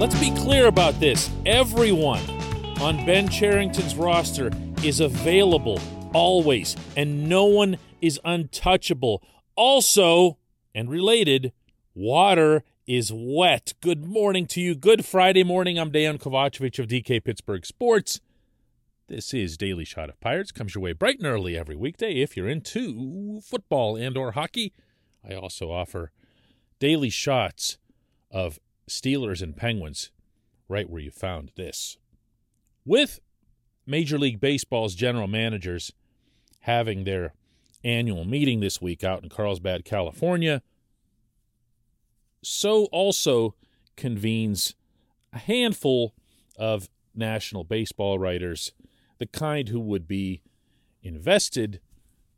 Let's be clear about this. Everyone on Ben Cherington's roster is available always, and no one is untouchable. Also, and related, water is wet. Good morning to you. Good Friday morning. I'm Dejan Kovacevic of DK Pittsburgh Sports. This is Daily Shot of Pirates. Comes your way bright and early every weekday if you're into football and or hockey. I also offer daily shots of Steelers and Penguins right where you found this. With Major League Baseball's general managers having their annual meeting this week out in Carlsbad, California, so also convenes a handful of national baseball writers, the kind who would be invested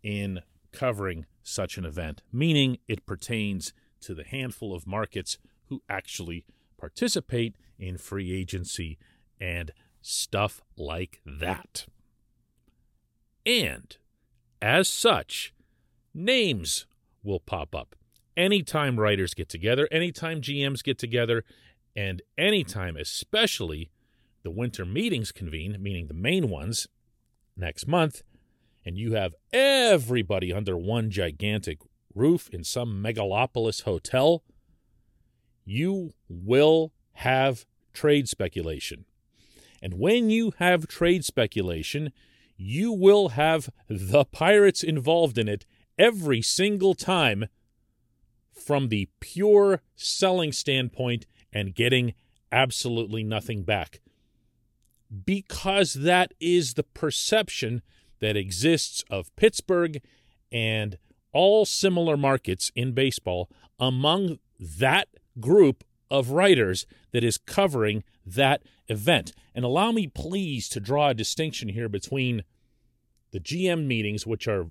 in covering such an event, meaning it pertains to the handful of markets who actually participate in free agency and stuff like that. And as such, names will pop up anytime writers get together, anytime GMs get together, and anytime, especially, the winter meetings convene, meaning the main ones next month, and you have everybody under one gigantic roof in some megalopolis hotel, you will have trade speculation. And when you have trade speculation, you will have the pirates involved in it every single time from the pure selling standpoint and getting absolutely nothing back. Because that is the perception that exists of Pittsburgh and all similar markets in baseball among that group of writers that is covering that event. And allow me, please, to draw a distinction here between the GM meetings, which are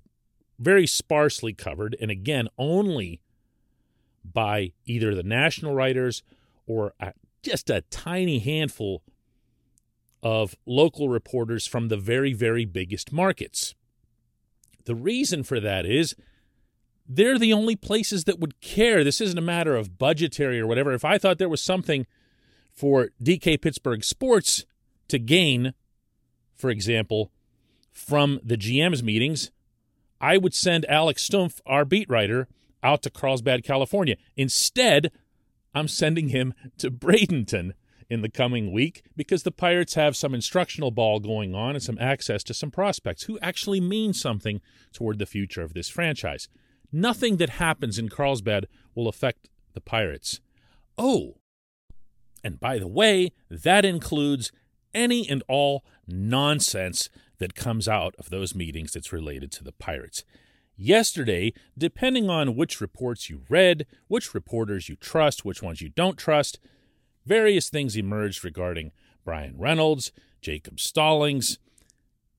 very sparsely covered, and again, only by either the national writers or a, just a tiny handful of local reporters from the very, very biggest markets. The reason for that is they're the only places that would care. This isn't a matter of budgetary or whatever. If I thought there was something for DK Pittsburgh Sports to gain, for example, from the GM's meetings, I would send Alex Stumpf, our beat writer, out to Carlsbad, California. Instead, I'm sending him to Bradenton in the coming week because the Pirates have some instructional ball going on and some access to some prospects who actually mean something toward the future of this franchise. Nothing that happens in Carlsbad will affect the Pirates. Oh, and by the way, that includes any and all nonsense that comes out of those meetings that's related to the Pirates. Yesterday, depending on which reports you read, which reporters you trust, which ones you don't trust, various things emerged regarding Bryan Reynolds, Jacob Stallings.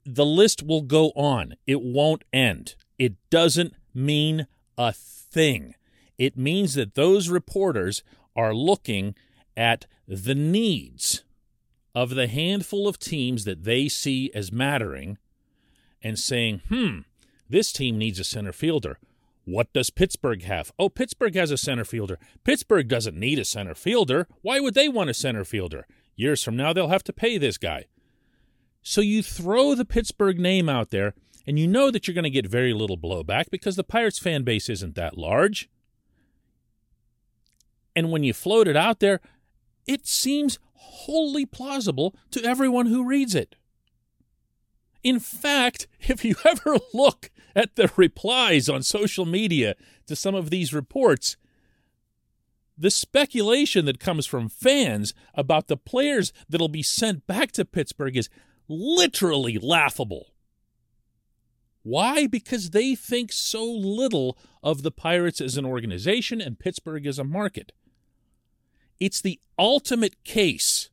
The list will go on. It won't end. It doesn't mean a thing. It means that those reporters are looking at the needs of the handful of teams that they see as mattering and saying, hmm, this team needs a center fielder. What does Pittsburgh have? Oh, Pittsburgh has a center fielder. Pittsburgh doesn't need a center fielder. Why would they want a center fielder? Years from now, they'll have to pay this guy. So you throw the Pittsburgh name out there, and you know that you're going to get very little blowback because the Pirates fan base isn't that large. And when you float it out there, it seems wholly plausible to everyone who reads it. In fact, if you ever look at the replies on social media to some of these reports, the speculation that comes from fans about the players that'll be sent back to Pittsburgh is literally laughable. Why? Because they think so little of the Pirates as an organization and Pittsburgh as a market. It's the ultimate case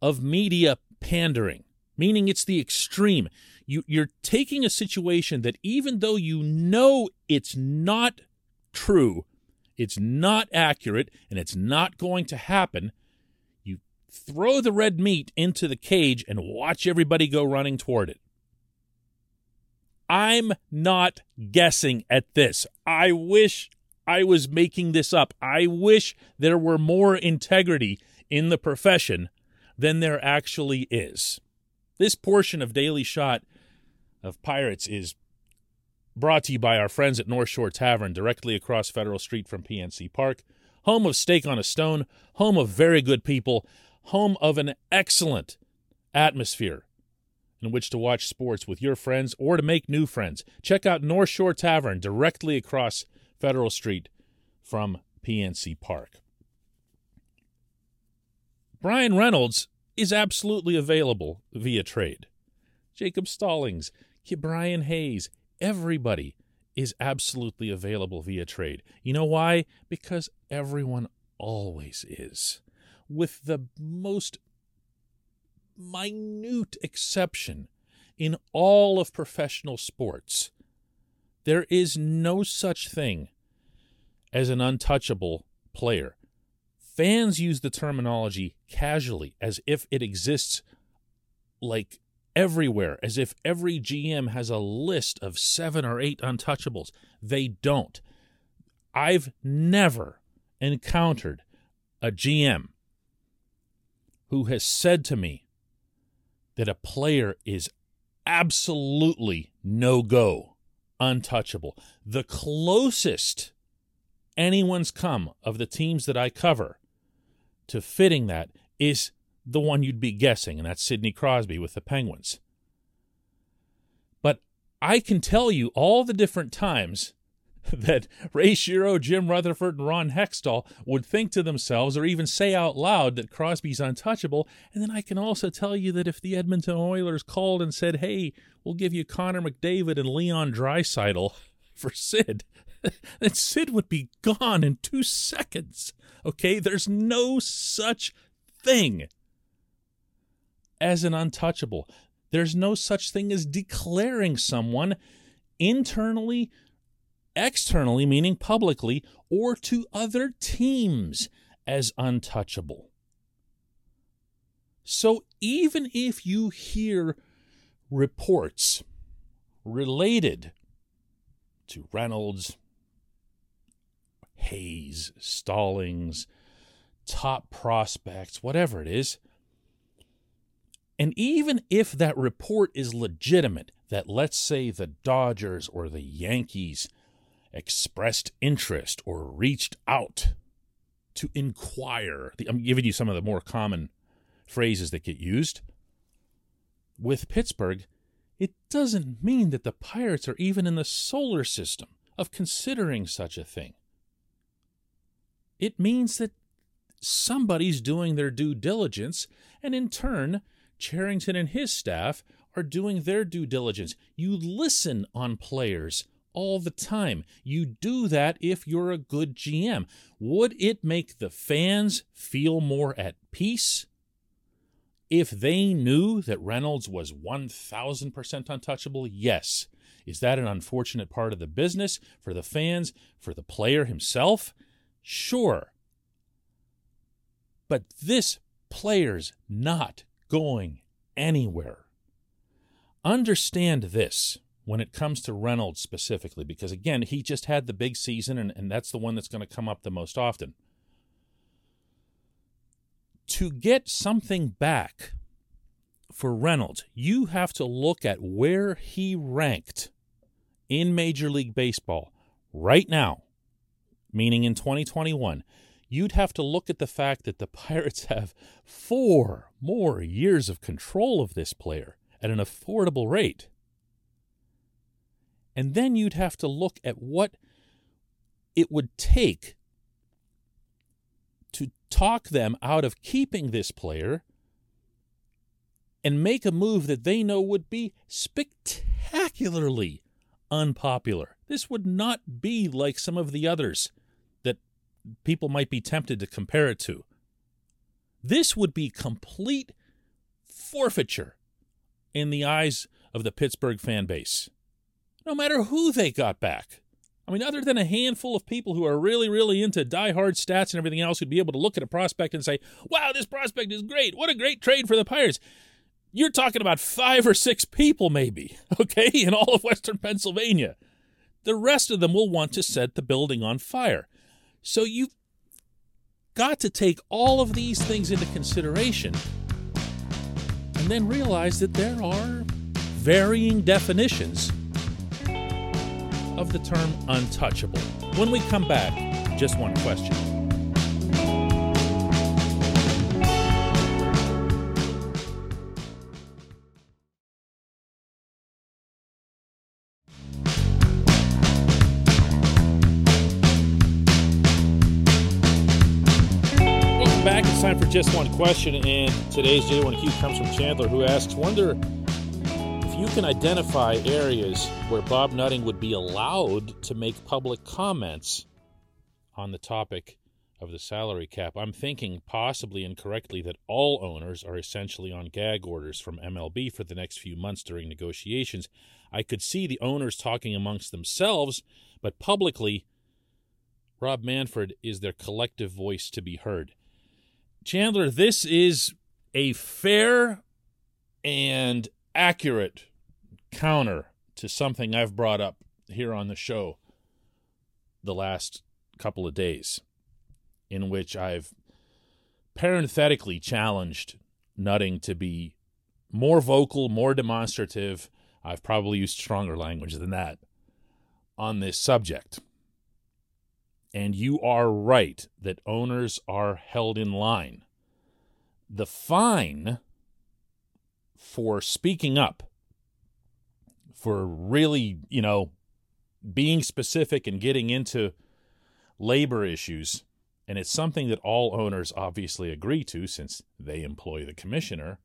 of media pandering, meaning it's the extreme. You, you're taking a situation that even though you know it's not true, it's not accurate, and it's not going to happen, you throw the red meat into the cage and watch everybody go running toward it. I'm not guessing at this. I wish I was making this up. I wish there were more integrity in the profession than there actually is. This portion of Daily Shot of Pirates is brought to you by our friends at North Shore Tavern, directly across Federal Street from PNC Park, home of Steak on a Stone, home of very good people, home of an excellent atmosphere in which to watch sports with your friends or to make new friends. Check out North Shore Tavern, directly across Federal Street from PNC Park. Bryan Reynolds is absolutely available via trade. Jacob Stallings, Brian Hayes, everybody is absolutely available via trade. You know why? Because everyone always is. With the most minute exception in all of professional sports, there is no such thing as an untouchable player. Fans use the terminology casually as if it exists like everywhere, as if every GM has a list of seven or eight untouchables. They don't. I've never encountered a GM who has said to me that a player is absolutely no go, untouchable. The closest anyone's come of the teams that I cover to fitting that is the one you'd be guessing, and that's Sidney Crosby with the Penguins. But I can tell you all the different times that Ray Shero, Jim Rutherford, and Ron Hextall would think to themselves or even say out loud that Crosby's untouchable. And then I can also tell you that if the Edmonton Oilers called and said, hey, we'll give you Connor McDavid and Leon Draisaitl for Sid, then Sid would be gone in two seconds. Okay? There's no such thing as an untouchable. There's no such thing as declaring someone internally, externally, meaning publicly, or to other teams as untouchable. So even if you hear reports related to Reynolds, Hayes, Stallings, top prospects, whatever it is, and even if that report is legitimate, that let's say the Dodgers or the Yankees expressed interest or reached out to inquire, I'm giving you some of the more common phrases that get used. With Pittsburgh, it doesn't mean that the Pirates are even in the solar system of considering such a thing. It means that somebody's doing their due diligence, and in turn, Cherington and his staff are doing their due diligence. You listen on players all the time. You do that if you're a good GM. Would it make the fans feel more at peace if they knew that Reynolds was 1000% untouchable? Yes. Is that an unfortunate part of the business for the fans, for the player himself? Sure. But this player's not going anywhere. Understand this when it comes to Reynolds specifically, because again, he just had the big season, and, and that's the one that's going to come up the most often. To get something back for Reynolds, you have to look at where he ranked in Major League Baseball right now, meaning in 2021 you'd have to look at the fact that the Pirates have four more years of control of this player at an affordable rate. And then you'd have to look at what it would take to talk them out of keeping this player and make a move that they know would be spectacularly unpopular. This would not be like some of the others that people might be tempted to compare it to. This would be complete forfeiture in the eyes of the Pittsburgh fan base, no matter who they got back. I mean, other than a handful of people who are really, really into die-hard stats and everything else, who'd be able to look at a prospect and say, wow, this prospect is great. What a great trade for the Pirates. You're talking about five or six people, maybe, okay, in all of Western Pennsylvania. The rest of them will want to set the building on fire. So you've got to take all of these things into consideration and then realize that there are varying definitions of the term untouchable. When we come back, just one question. Welcome back. It's time for just one question, and today's J1Q comes from Chandler, who asks, "Wonder if you can identify areas where Bob Nutting would be allowed to make public comments on the topic of the salary cap. I'm thinking, possibly incorrectly, that all owners are essentially on gag orders from MLB for the next few months during negotiations. I could see the owners talking amongst themselves, but publicly, Rob Manfred is their collective voice to be heard. Chandler, this is a fair and accurate counter to something I've brought up here on the show the last couple of days, in which I've parenthetically challenged Nutting to be more vocal, more demonstrative. I've probably used stronger language than that on this subject. And you are right that owners are held in line. The fine for speaking up, for really, you know, being specific and getting into labor issues, and it's something that all owners obviously agree to since they employ the commissioner,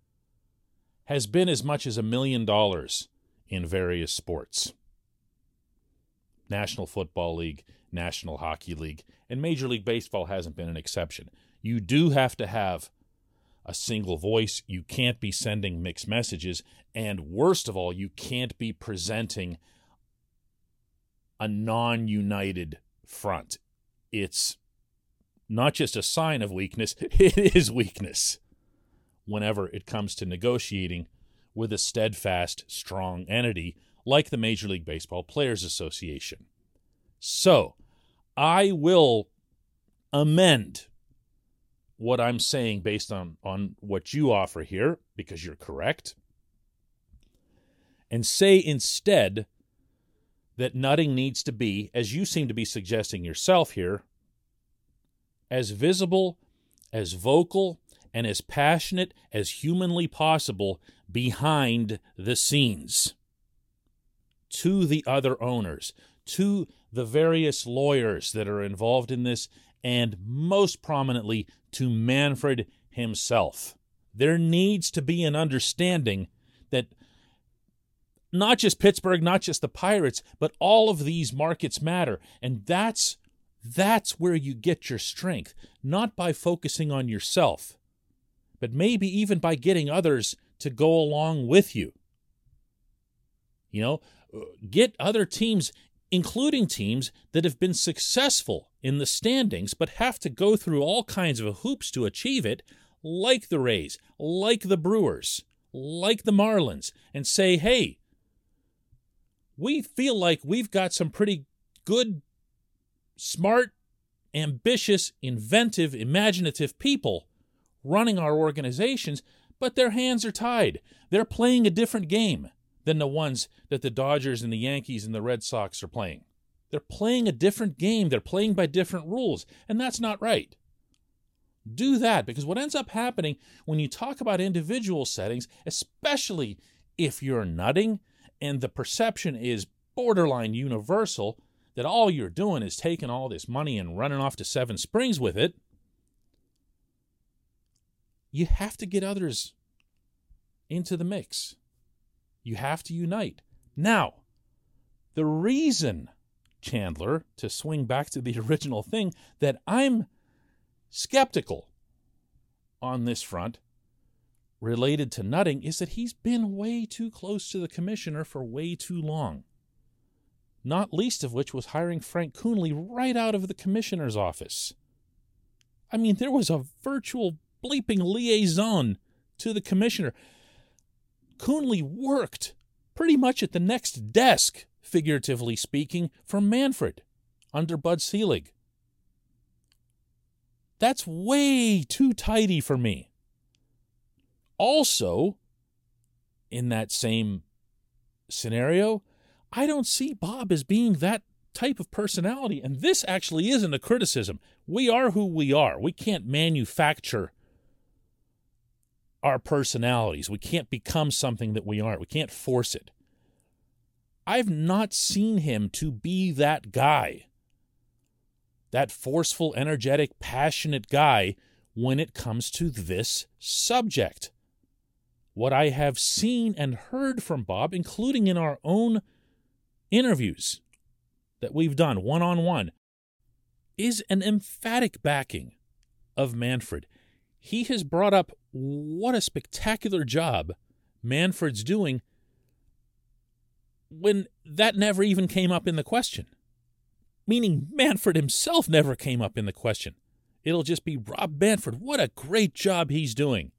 has been as much as a million dollars in various sports. National Football League, National Hockey League, and Major League Baseball hasn't been an exception. You do have to have a single voice. You can't be sending mixed messages. And worst of all, you can't be presenting a non united front. It's not just a sign of weakness, it is weakness whenever it comes to negotiating with a steadfast, strong entity like the Major League Baseball Players Association. So, I will amend what I'm saying based on, on what you offer here, because you're correct, and say instead that Nutting needs to be, as you seem to be suggesting yourself here, as visible, as vocal, and as passionate as humanly possible behind the scenes. To the other owners, to the various lawyers that are involved in this, and most prominently to Manfred himself. There needs to be an understanding that not just Pittsburgh, not just the Pirates, but all of these markets matter. And that's that's where you get your strength, not by focusing on yourself, but maybe even by getting others to go along with you. You know, uh, get other teams, including teams that have been successful in the standings but have to go through all kinds of hoops to achieve it, like the Rays, like the Brewers, like the Marlins, and say, hey, we feel like we've got some pretty good, smart, ambitious, inventive, imaginative people running our organizations, but their hands are tied. They're playing a different game than the ones that the Dodgers and the Yankees and the Red Sox are playing. They're playing a different game. They're playing by different rules, and that's not right. Do that because what ends up happening when you talk about individual settings, especially if you're Nutting and the perception is borderline universal that all you're doing is taking all this money and running off to Seven Springs with it, you have to get others into the mix. You have to unite. Now, the reason, Chandler, to swing back to the original thing, that I'm skeptical on this front related to Nutting is that he's been way too close to the commissioner for way too long. Not least of which was hiring Frank Coonelly right out of the commissioner's office. I mean, there was a virtual bleeping liaison to the commissioner. Coonelly worked pretty much at the next desk, figuratively speaking, for Manfred under Bud Selig. That's way too tidy for me. Also, in that same scenario, I don't see Bob as being that type of personality. And this actually isn't a criticism. We are who we are. We can't manufacture our personalities. We can't become something that we aren't. We can't force it. I've not seen him to be that guy, that forceful, energetic, passionate guy when it comes to this subject. What I have seen and heard from Bob, including in our own interviews that we've done one on one, is an emphatic backing of Manfred. He has brought up what a spectacular job Manfred's doing when that never even came up in the question. Meaning Manfred himself never came up in the question. It'll just be Rob Manfred. What a great job he's doing.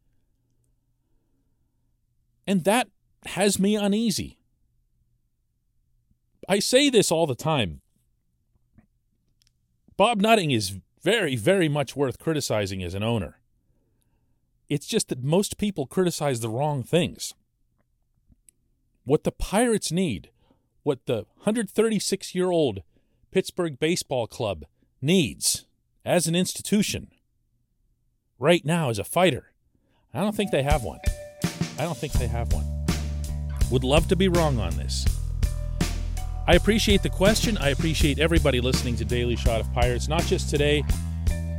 And that has me uneasy. I say this all the time. Bob Nutting is very, very much worth criticizing as an owner. It's just that most people criticize the wrong things. What the Pirates need, what the 136 year old Pittsburgh Baseball Club needs as an institution right now as a fighter, I don't think they have one. I don't think they have one. Would love to be wrong on this. I appreciate the question. I appreciate everybody listening to Daily Shot of Pirates, not just today,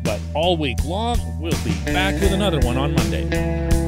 but all week long. We'll be back with another one on Monday.